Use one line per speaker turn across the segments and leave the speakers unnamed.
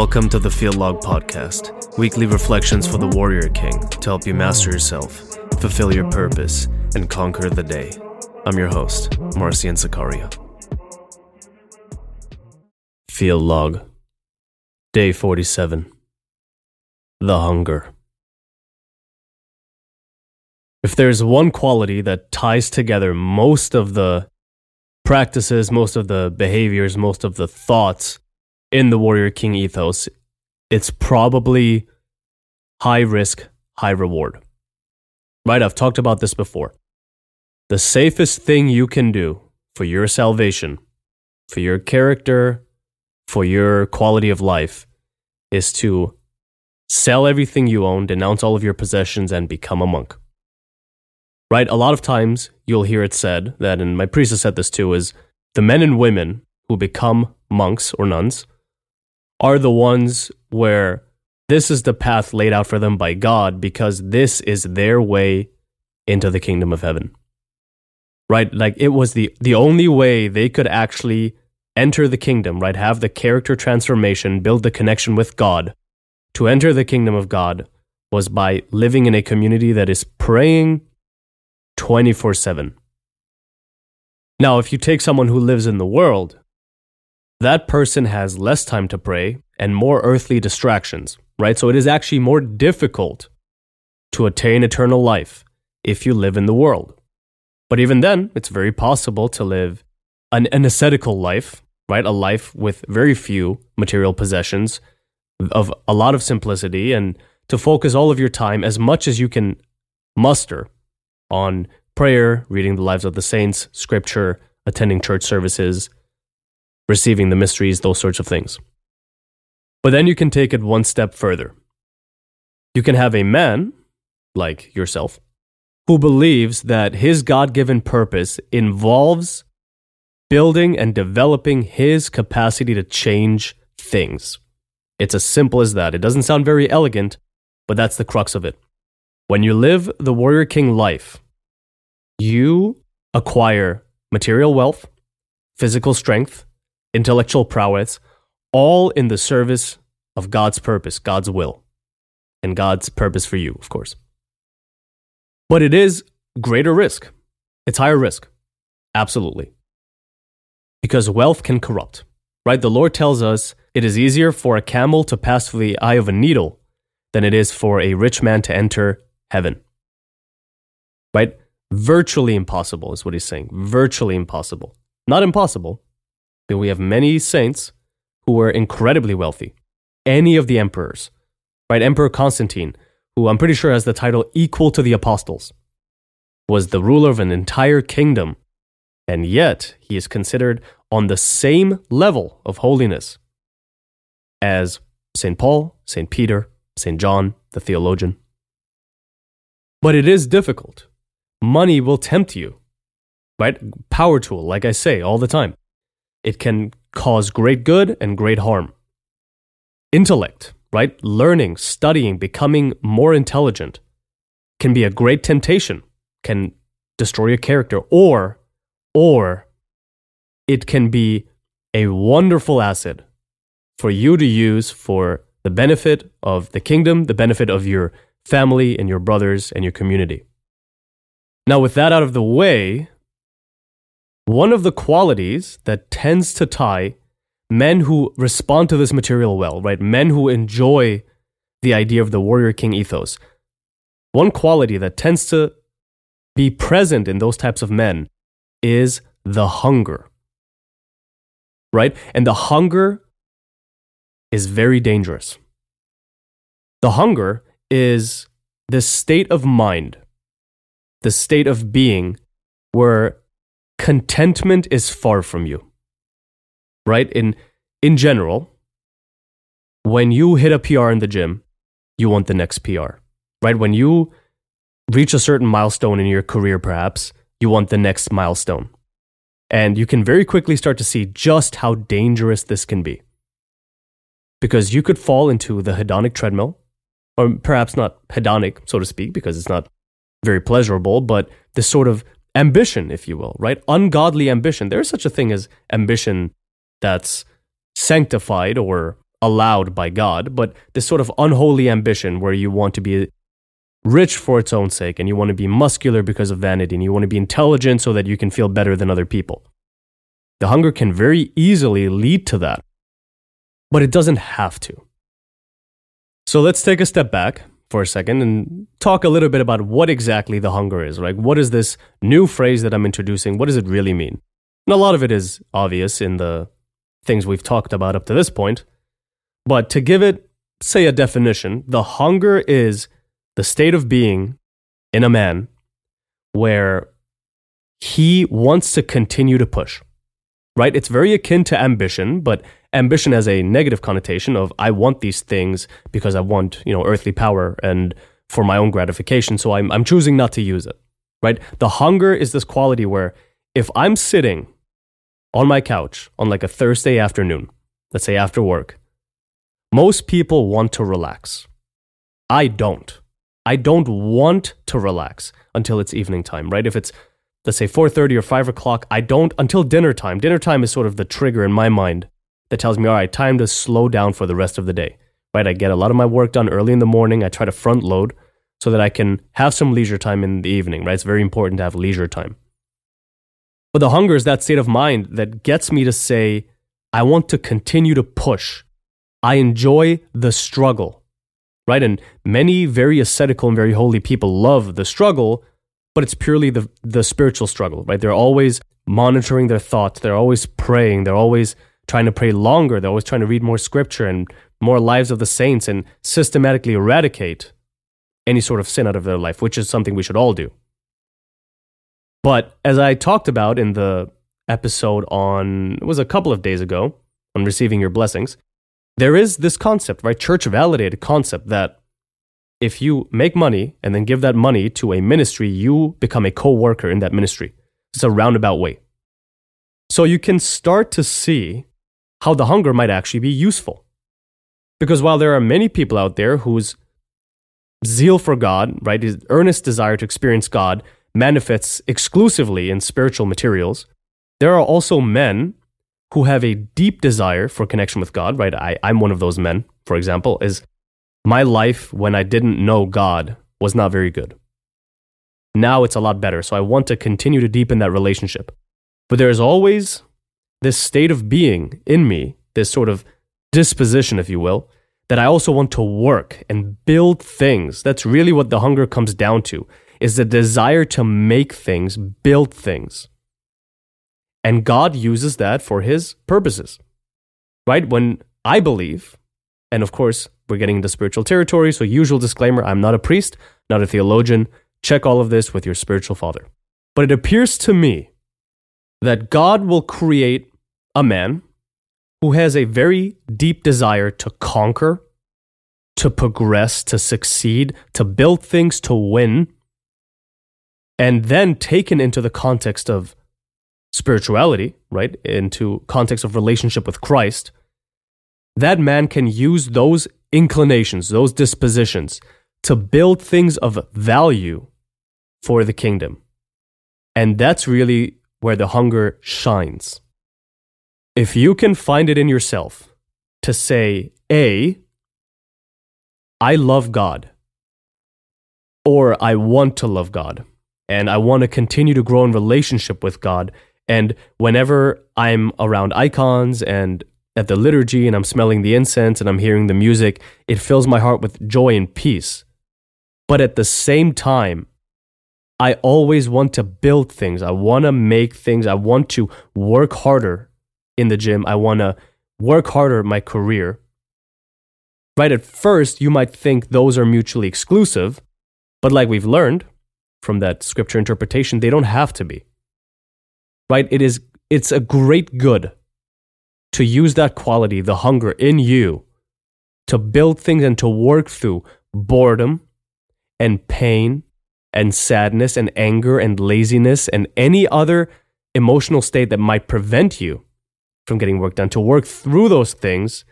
Welcome to the Field Log Podcast, weekly reflections for the Warrior King to help you master yourself, fulfill your purpose, and conquer the day. I'm your host, Marcian Sakaria. Field Log, Day 47 The Hunger. If there's one quality that ties together most of the practices, most of the behaviors, most of the thoughts in the Warrior King ethos, it's probably high risk, high reward. Right? I've talked about this before. The safest thing you can do for your salvation, for your character, for your quality of life is to sell everything you own, denounce all of your possessions, and become a monk. Right? A lot of times you'll hear it said that, and my priest has said this too, is the men and women who become monks or nuns are the ones where this is the path laid out for them by God because this is their way into the kingdom of heaven. Right? Like it was the the only way they could actually enter the kingdom, right? Have the character transformation, build the connection with God. To enter the kingdom of God was by living in a community that is praying 24/7. Now, if you take someone who lives in the world that person has less time to pray and more earthly distractions, right? So it is actually more difficult to attain eternal life if you live in the world. But even then, it's very possible to live an, an ascetical life, right? A life with very few material possessions, of a lot of simplicity, and to focus all of your time as much as you can muster on prayer, reading the lives of the saints, scripture, attending church services, receiving the mysteries, those sorts of things. But then you can take it one step further. You can have a man, like yourself, who believes that his God given purpose involves building and developing his capacity to change things. It's as simple as that. It doesn't sound very elegant, but that's the crux of it. When you live the warrior king life, you acquire material wealth, physical strength, intellectual prowess, all in the service of God's purpose, God's will, and God's purpose for you, of course. But it is greater risk. It's higher risk. Absolutely. Because wealth can corrupt, right? The Lord tells us it is easier for a camel to pass through the eye of a needle than it is for a rich man to enter heaven. Right? Virtually impossible is what he's saying. Virtually impossible. Not impossible, we have many saints who were incredibly wealthy. Any of the emperors, right? Emperor Constantine, who I'm pretty sure has the title equal to the apostles, was the ruler of an entire kingdom. And yet, he is considered on the same level of holiness as St. Paul, St. Peter, St. John, the theologian. But it is difficult. Money will tempt you, right? Power tool, like I say all the time. It can cause great good and great harm. Intellect, right? Learning, studying, becoming more intelligent can be a great temptation, can destroy your character, or, or it can be a wonderful asset for you to use for the benefit of the kingdom, the benefit of your family and your brothers and your community. Now, with that out of the way, one of the qualities that tends to tie men who respond to this material well, right? Men who enjoy the idea of the warrior king ethos. One quality that tends to be present in those types of men is the hunger. Right? And the hunger is very dangerous. The hunger is the state of mind, the state of being where contentment is far from you. Right? In in general, when you hit a PR in the gym, you want the next PR. Right? When you reach a certain milestone in your career perhaps, you want the next milestone. And you can very quickly start to see just how dangerous this can be. Because you could fall into the hedonic treadmill, or perhaps not hedonic, so to speak, because it's not very pleasurable, but this sort of ambition, if you will, right? Ungodly ambition. There is such a thing as ambition that's sanctified or allowed by God, but this sort of unholy ambition where you want to be rich for its own sake and you want to be muscular because of vanity and you want to be intelligent so that you can feel better than other people. The hunger can very easily lead to that, but it doesn't have to. So let's take a step back for a second and talk a little bit about what exactly the hunger is, right? What is this new phrase that I'm introducing? What does it really mean? And a lot of it is obvious in the things we've talked about up to this point. But to give it, say, a definition, the hunger is the state of being in a man where he wants to continue to push, right? It's very akin to ambition, but ambition has a negative connotation of I want these things because I want, you know, earthly power and for my own gratification. So I'm, I'm choosing not to use it, right? The hunger is this quality where if I'm sitting on my couch on like a Thursday afternoon, let's say after work, most people want to relax. I don't. I don't want to relax until it's evening time, right? If it's let's say 4.30 or 5 o'clock i don't until dinner time dinner time is sort of the trigger in my mind that tells me all right time to slow down for the rest of the day. Right? I get a lot of my work done early in the morning. I try to front load so that i can have some leisure time in the evening right? It's very important to have leisure time. But the hunger is that state of mind that gets me to say i want to continue to push. I enjoy the struggle. Right? And many very ascetical and very holy people love the struggle, but it's purely the, the spiritual struggle, right? They're always monitoring their thoughts, they're always praying, they're always trying to pray longer, they're always trying to read more scripture and more lives of the saints and systematically eradicate any sort of sin out of their life, which is something we should all do. But as I talked about in the episode on, it was a couple of days ago, on receiving your blessings, there is this concept, right? Church validated concept that if you make money and then give that money to a ministry, you become a co worker in that ministry. It's a roundabout way. So you can start to see how the hunger might actually be useful. Because while there are many people out there whose zeal for God, right, his earnest desire to experience God manifests exclusively in spiritual materials, there are also men who have a deep desire for connection with God, right? I, I'm one of those men, for example, is my life when I didn't know God was not very good. Now it's a lot better. So I want to continue to deepen that relationship. But there's always this state of being in me, this sort of disposition, if you will, that I also want to work and build things. That's really what the hunger comes down to, is the desire to make things, build things. And God uses that for his purposes. Right? When I believe, and of course, we're getting into spiritual territory, so usual disclaimer I'm not a priest, not a theologian. Check all of this with your spiritual father. But it appears to me that God will create a man who has a very deep desire to conquer, to progress, to succeed, to build things, to win. And then taken into the context of spirituality, right, into context of relationship with Christ, that man can use those inclinations, those dispositions to build things of value for the kingdom. And that's really where the hunger shines. If you can find it in yourself to say, A, I love God, or I want to love God, and I want to continue to grow in relationship with God and whenever I'm around icons and at the liturgy and I'm smelling the incense and I'm hearing the music, it fills my heart with joy and peace. But at the same time, I always want to build things. I want to make things. I want to work harder in the gym. I want to work harder my career. Right at first, you might think those are mutually exclusive, but like we've learned from that scripture interpretation, they don't have to be right? It is it's a great good to use that quality, the hunger in you, to build things and to work through boredom and pain and sadness and anger and laziness and any other emotional state that might prevent you from getting work done, to work through those things,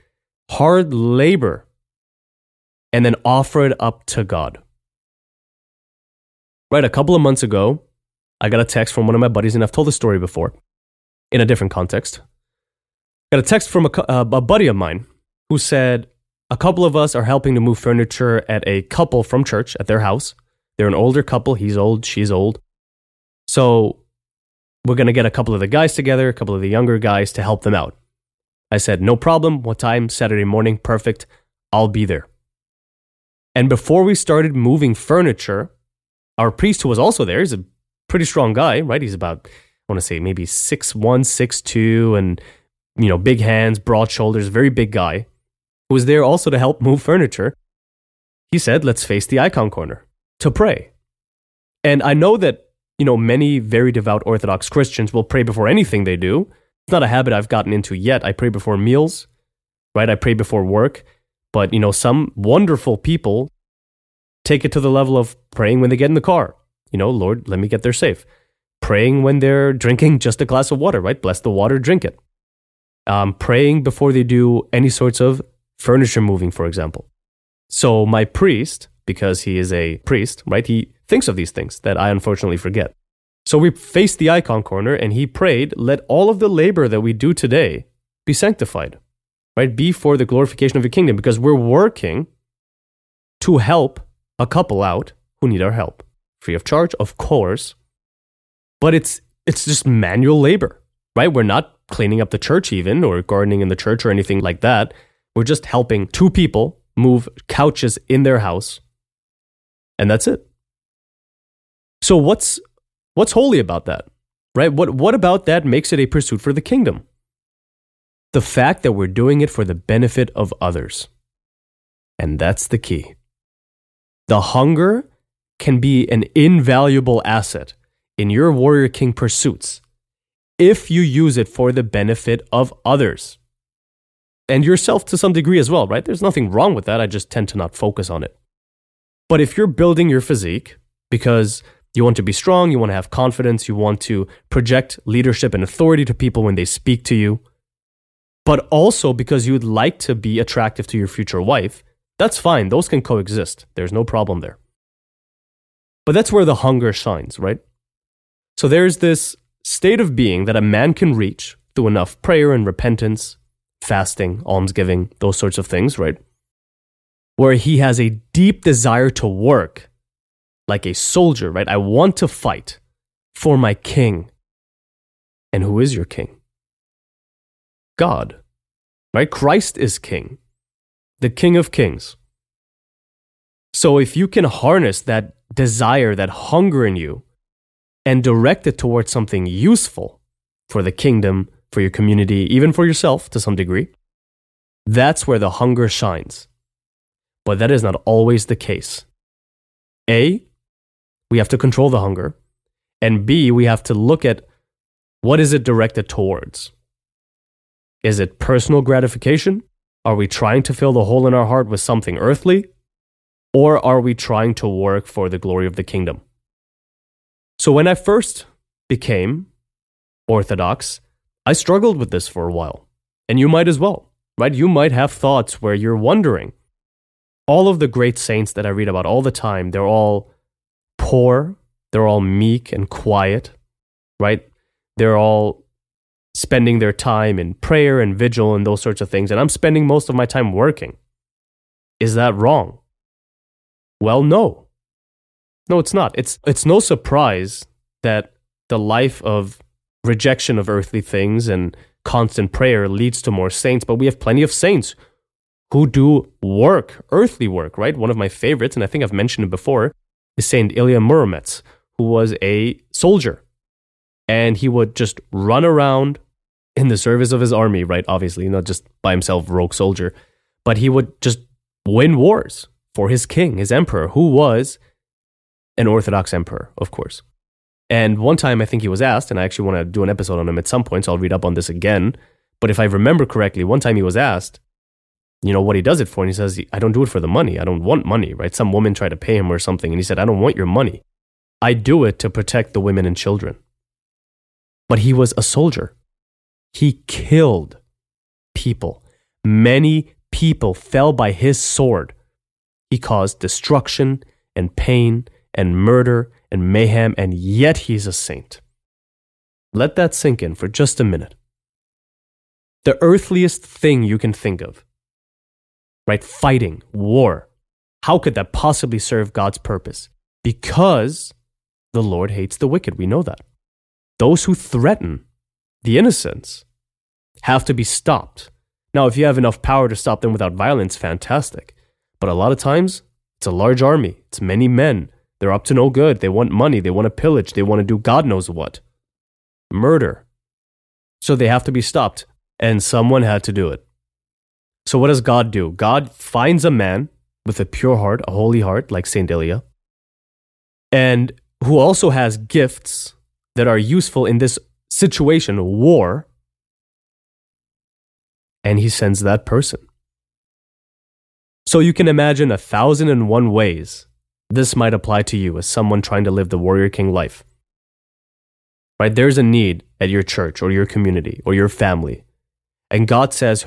hard labor, and then offer it up to God. Right, a couple of months ago, I got a text from one of my buddies, and I've told the story before in a different context. Got a text from a, uh, a buddy of mine who said, A couple of us are helping to move furniture at a couple from church at their house. They're an older couple. He's old, she's old. So we're going to get a couple of the guys together, a couple of the younger guys to help them out. I said, No problem. What time? Saturday morning. Perfect. I'll be there. And before we started moving furniture, our priest, who was also there, he's a pretty strong guy, right? He's about, I want to say, maybe six one, six two, and, you know, big hands, broad shoulders, very big guy, who was there also to help move furniture. He said, Let's face the icon corner to pray. And I know that, you know, many very devout Orthodox Christians will pray before anything they do. It's not a habit I've gotten into yet. I pray before meals, right? I pray before work. But, you know, some wonderful people take it to the level of praying when they get in the car. You know, Lord, let me get there safe. Praying when they're drinking just a glass of water, right? Bless the water, drink it. Um, praying before they do any sorts of furniture moving, for example. So my priest, because he is a priest, right? He thinks of these things that I unfortunately forget. So we faced the icon corner and he prayed, let all of the labor that we do today be sanctified right? Be for the glorification of your kingdom because we're working to help a couple out who need our help. Free of charge, of course. But it's it's just manual labor, right? We're not cleaning up the church even or gardening in the church or anything like that. We're just helping two people move couches in their house. And that's it. So what's what's holy about that? Right? What what about that makes it a pursuit for the kingdom? the fact that we're doing it for the benefit of others. And that's the key. The hunger can be an invaluable asset in your Warrior King pursuits if you use it for the benefit of others and yourself to some degree as well, right? There's nothing wrong with that. I just tend to not focus on it. But if you're building your physique because you want to be strong, you want to have confidence, you want to project leadership and authority to people when they speak to you, but also because you would like to be attractive to your future wife, that's fine. Those can coexist. There's no problem there. But that's where the hunger shines, right? So there's this state of being that a man can reach through enough prayer and repentance, fasting, almsgiving, those sorts of things, right? Where he has a deep desire to work like a soldier, right? I want to fight for my king. And who is your king? God. Right? Christ is king, the king of kings. So if you can harness that desire, that hunger in you, and direct it towards something useful for the kingdom, for your community, even for yourself to some degree, that's where the hunger shines. But that is not always the case. A, we have to control the hunger. And B, we have to look at what is it directed towards. Is it personal gratification? Are we trying to fill the hole in our heart with something earthly? Or are we trying to work for the glory of the kingdom? So, when I first became Orthodox, I struggled with this for a while. And you might as well, right? You might have thoughts where you're wondering. All of the great saints that I read about all the time, they're all poor, they're all meek and quiet, right? They're all spending their time in prayer and vigil and those sorts of things, and I'm spending most of my time working. Is that wrong? Well, no. No, it's not. It's, it's no surprise that the life of rejection of earthly things and constant prayer leads to more saints, but we have plenty of saints who do work, earthly work, right? One of my favorites, and I think I've mentioned it before, is Saint Ilya Muromets, who was a soldier. And he would just run around in the service of his army, right? Obviously, not just by himself, rogue soldier, but he would just win wars for his king, his emperor, who was an Orthodox emperor, of course. And one time I think he was asked, and I actually want to do an episode on him at some point, so I'll read up on this again. But if I remember correctly, one time he was asked, you know, what he does it for. And he says, I don't do it for the money. I don't want money, right? Some woman tried to pay him or something. And he said, I don't want your money. I do it to protect the women and children. But he was a soldier. He killed people. Many people fell by his sword. He caused destruction and pain and murder and mayhem, and yet he's a saint. Let that sink in for just a minute. The earthliest thing you can think of right? Fighting, war. How could that possibly serve God's purpose? Because the Lord hates the wicked. We know that. Those who threaten the innocents have to be stopped. Now, if you have enough power to stop them without violence, fantastic. But a lot of times, it's a large army, it's many men. They're up to no good. They want money, they want to pillage, they want to do God knows what. Murder. So they have to be stopped, and someone had to do it. So, what does God do? God finds a man with a pure heart, a holy heart, like Saint Ilya, and who also has gifts that are useful in this situation, war, and he sends that person. So you can imagine a thousand and one ways this might apply to you as someone trying to live the warrior king life. Right? There's a need at your church or your community or your family. And God says,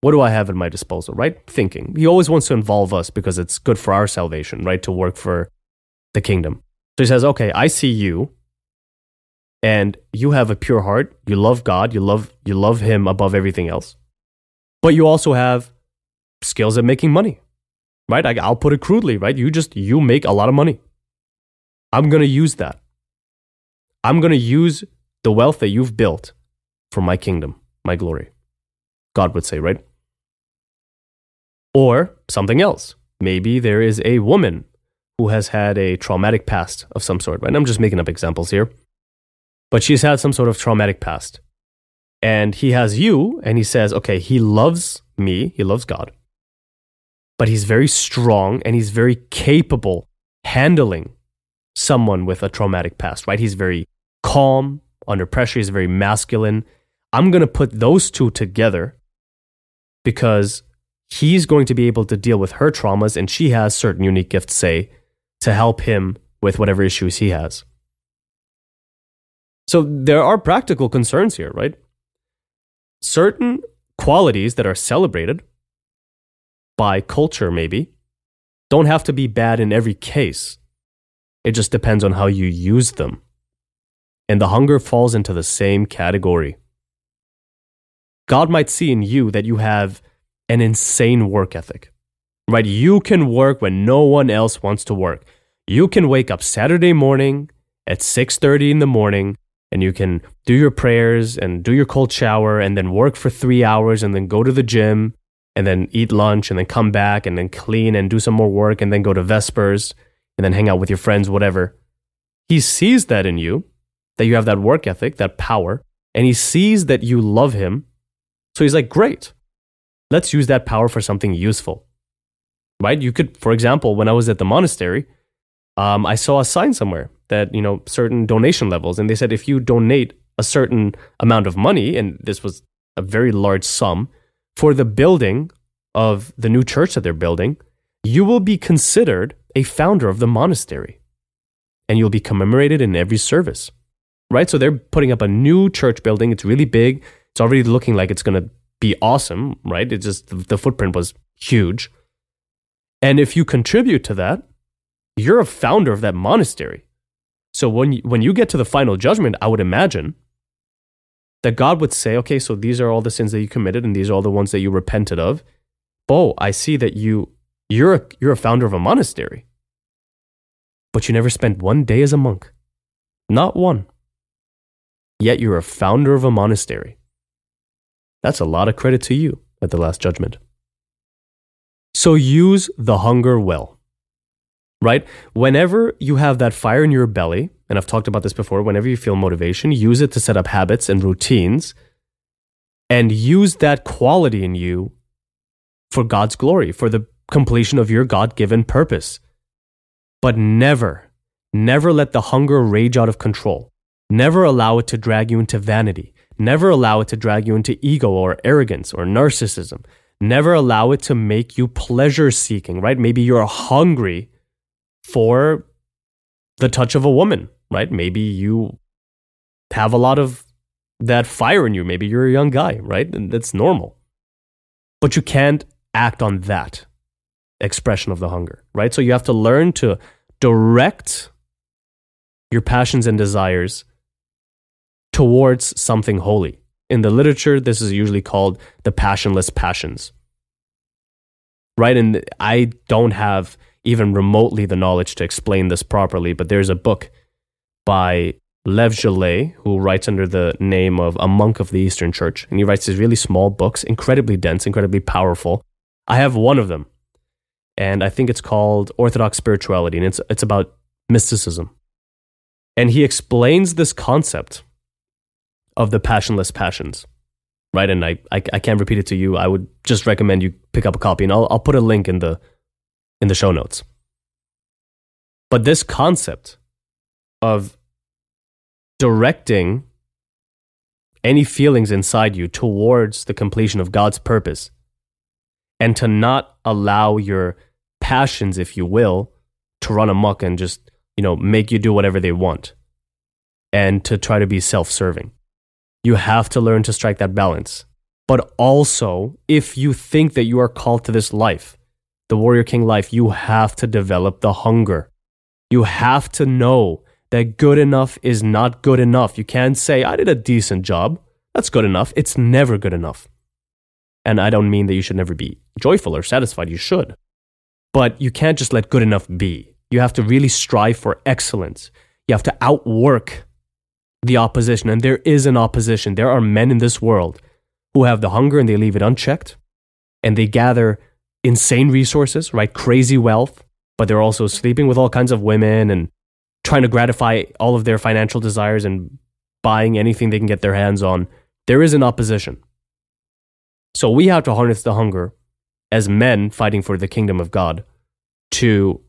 What do I have at my disposal? Right? Thinking. He always wants to involve us because it's good for our salvation, right? To work for the kingdom. So he says, Okay, I see you and you have a pure heart. You love God. You love, you love Him above everything else. But you also have skills at making money, right? I, I'll put it crudely, right? You just, you make a lot of money. I'm going to use that. I'm going to use the wealth that you've built for my kingdom, my glory. God would say, right? Or something else. Maybe there is a woman who has had a traumatic past of some sort, right? I'm just making up examples here. But she's had some sort of traumatic past. And he has you, and he says, okay, he loves me, he loves God but he's very strong and he's very capable handling someone with a traumatic past, right? He's very calm under pressure, he's very masculine. I'm going to put those two together because he's going to be able to deal with her traumas and she has certain unique gifts, say, to help him with whatever issues he has. So there are practical concerns here, right? Certain qualities that are celebrated by culture, maybe, don't have to be bad in every case. It just depends on how you use them. And the hunger falls into the same category. God might see in you that you have an insane work ethic, right? You can work when no one else wants to work. You can wake up Saturday morning at 6:30 in the morning and you can do your prayers and do your cold shower and then work for 3 hours and then go to the gym and then eat lunch and then come back and then clean and do some more work and then go to Vespers and then hang out with your friends, whatever. He sees that in you, that you have that work ethic, that power, and he sees that you love him. So he's like, great, let's use that power for something useful. Right? You could, for example, when I was at the monastery, um, I saw a sign somewhere that, you know, certain donation levels, and they said if you donate a certain amount of money, and this was a very large sum, for the building of the new church that they're building, you will be considered a founder of the monastery and you'll be commemorated in every service. Right? So they're putting up a new church building. It's really big. It's already looking like it's going to be awesome, right? It just the footprint was huge. And if you contribute to that, you're a founder of that monastery. So when you, when you get to the final judgment, I would imagine that God would say, okay, so these are all the sins that you committed and these are all the ones that you repented of. Oh, I see that you you're a, you're a founder of a monastery. But you never spent one day as a monk. Not one. Yet you're a founder of a monastery. That's a lot of credit to you at the last judgment. So use the hunger well. Right? Whenever you have that fire in your belly, and I've talked about this before, whenever you feel motivation, use it to set up habits and routines and use that quality in you for God's glory, for the completion of your God given purpose. But never, never let the hunger rage out of control. Never allow it to drag you into vanity. Never allow it to drag you into ego or arrogance or narcissism. Never allow it to make you pleasure seeking, right? Maybe you're hungry for the touch of a woman right? Maybe you have a lot of that fire in you. Maybe you're a young guy, right? And that's normal. But you can't act on that expression of the hunger, right? So you have to learn to direct your passions and desires towards something holy. In the literature, this is usually called the passionless passions. right? And I don't have even remotely the knowledge to explain this properly, but there's a book by Lev Gillet, who writes under the name of A Monk of the Eastern Church. And he writes these really small books, incredibly dense, incredibly powerful. I have one of them, and I think it's called Orthodox Spirituality, and it's, it's about mysticism. And he explains this concept of the passionless passions, right? And I, I, I can't repeat it to you. I would just recommend you pick up a copy, and I'll, I'll put a link in the, in the show notes. But this concept of directing any feelings inside you towards the completion of God's purpose and to not allow your passions, if you will, to run amok and just, you know, make you do whatever they want and to try to be self serving. You have to learn to strike that balance. But also, if you think that you are called to this life, the Warrior King life, you have to develop the hunger. You have to know that good enough is not good enough. You can't say, I did a decent job. That's good enough. It's never good enough. And I don't mean that you should never be joyful or satisfied. You should. But you can't just let good enough be. You have to really strive for excellence. You have to outwork the opposition. And there is an opposition. There are men in this world who have the hunger and they leave it unchecked. And they gather insane resources, right? Crazy wealth. But they're also sleeping with all kinds of women and trying to gratify all of their financial desires and buying anything they can get their hands on, there is an opposition. So we have to harness the hunger as men fighting for the kingdom of God to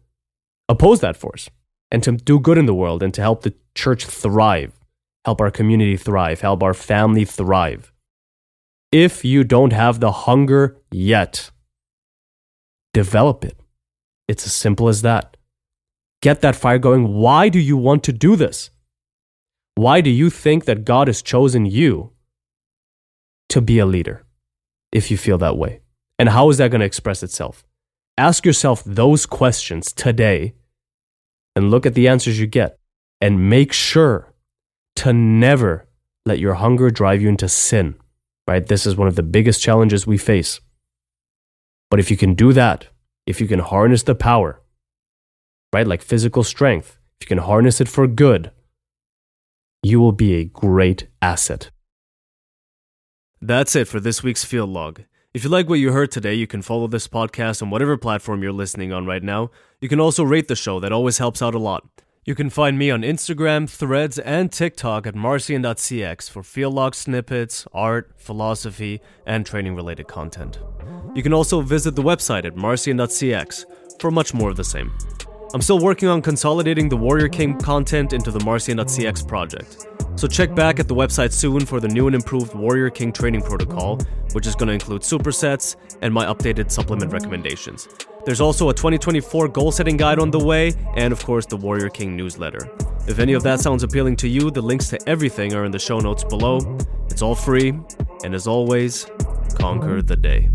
oppose that force and to do good in the world and to help the church thrive, help our community thrive, help our family thrive. If you don't have the hunger yet, develop it. It's as simple as that get that fire going. Why do you want to do this? Why do you think that God has chosen you to be a leader if you feel that way? And how is that going to express itself? Ask yourself those questions today and look at the answers you get and make sure to never let your hunger drive you into sin. Right? This is one of the biggest challenges we face. But if you can do that, if you can harness the power right? Like physical strength. If you can harness it for good, you will be a great asset. That's it for this week's Field Log. If you like what you heard today, you can follow this podcast on whatever platform you're listening on right now. You can also rate the show, that always helps out a lot. You can find me on Instagram, Threads, and TikTok at marcian.cx for field log snippets, art, philosophy, and training related content. You can also visit the website at marcian.cx for much more of the same. I'm still working on consolidating the Warrior King content into the Marcian.cx project. So check back at the website soon for the new and improved Warrior King training protocol, which is going to include supersets and my updated supplement recommendations. There's also a 2024 goal setting guide on the way, and of course, the Warrior King newsletter. If any of that sounds appealing to you, the links to everything are in the show notes below. It's all free, and as always, conquer the day.